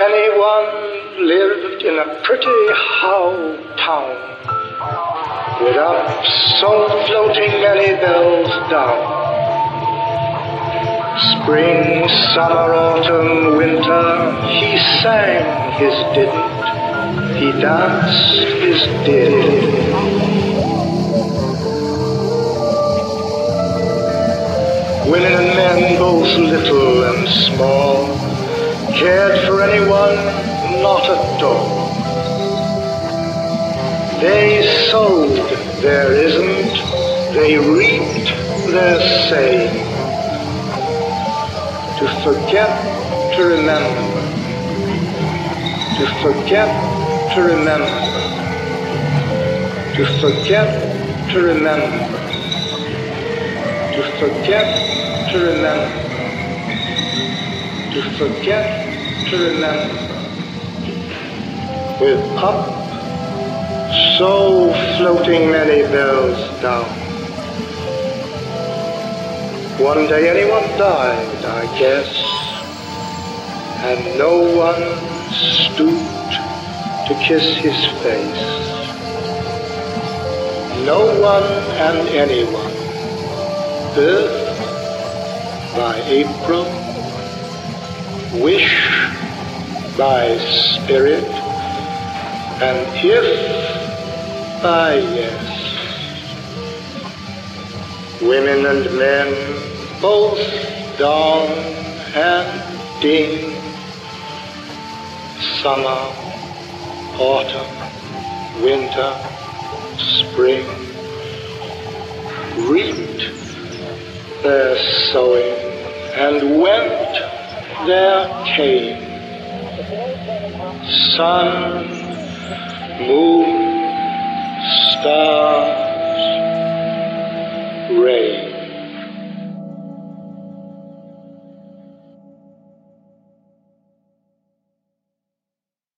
Anyone lived in a pretty how town without so floating many bells down. Spring, summer, autumn, winter, he sang his didn't, he danced his did. Women and men, both little and small, cared for anyone, not at all. They sowed their isn't, they reaped their saying. To forget, to remember. To forget, to remember. To forget, to remember. To forget, to remember. To forget, to remember. With up, so floating many bells down. One day anyone died, I guess, and no one stooped to kiss his face. No one and anyone, earth by April, wish by spirit, and if by yes. Women and men, both dawn and dim, summer, autumn, winter, spring, reaped their sowing and went their cane. Sun, moon, stars, rain.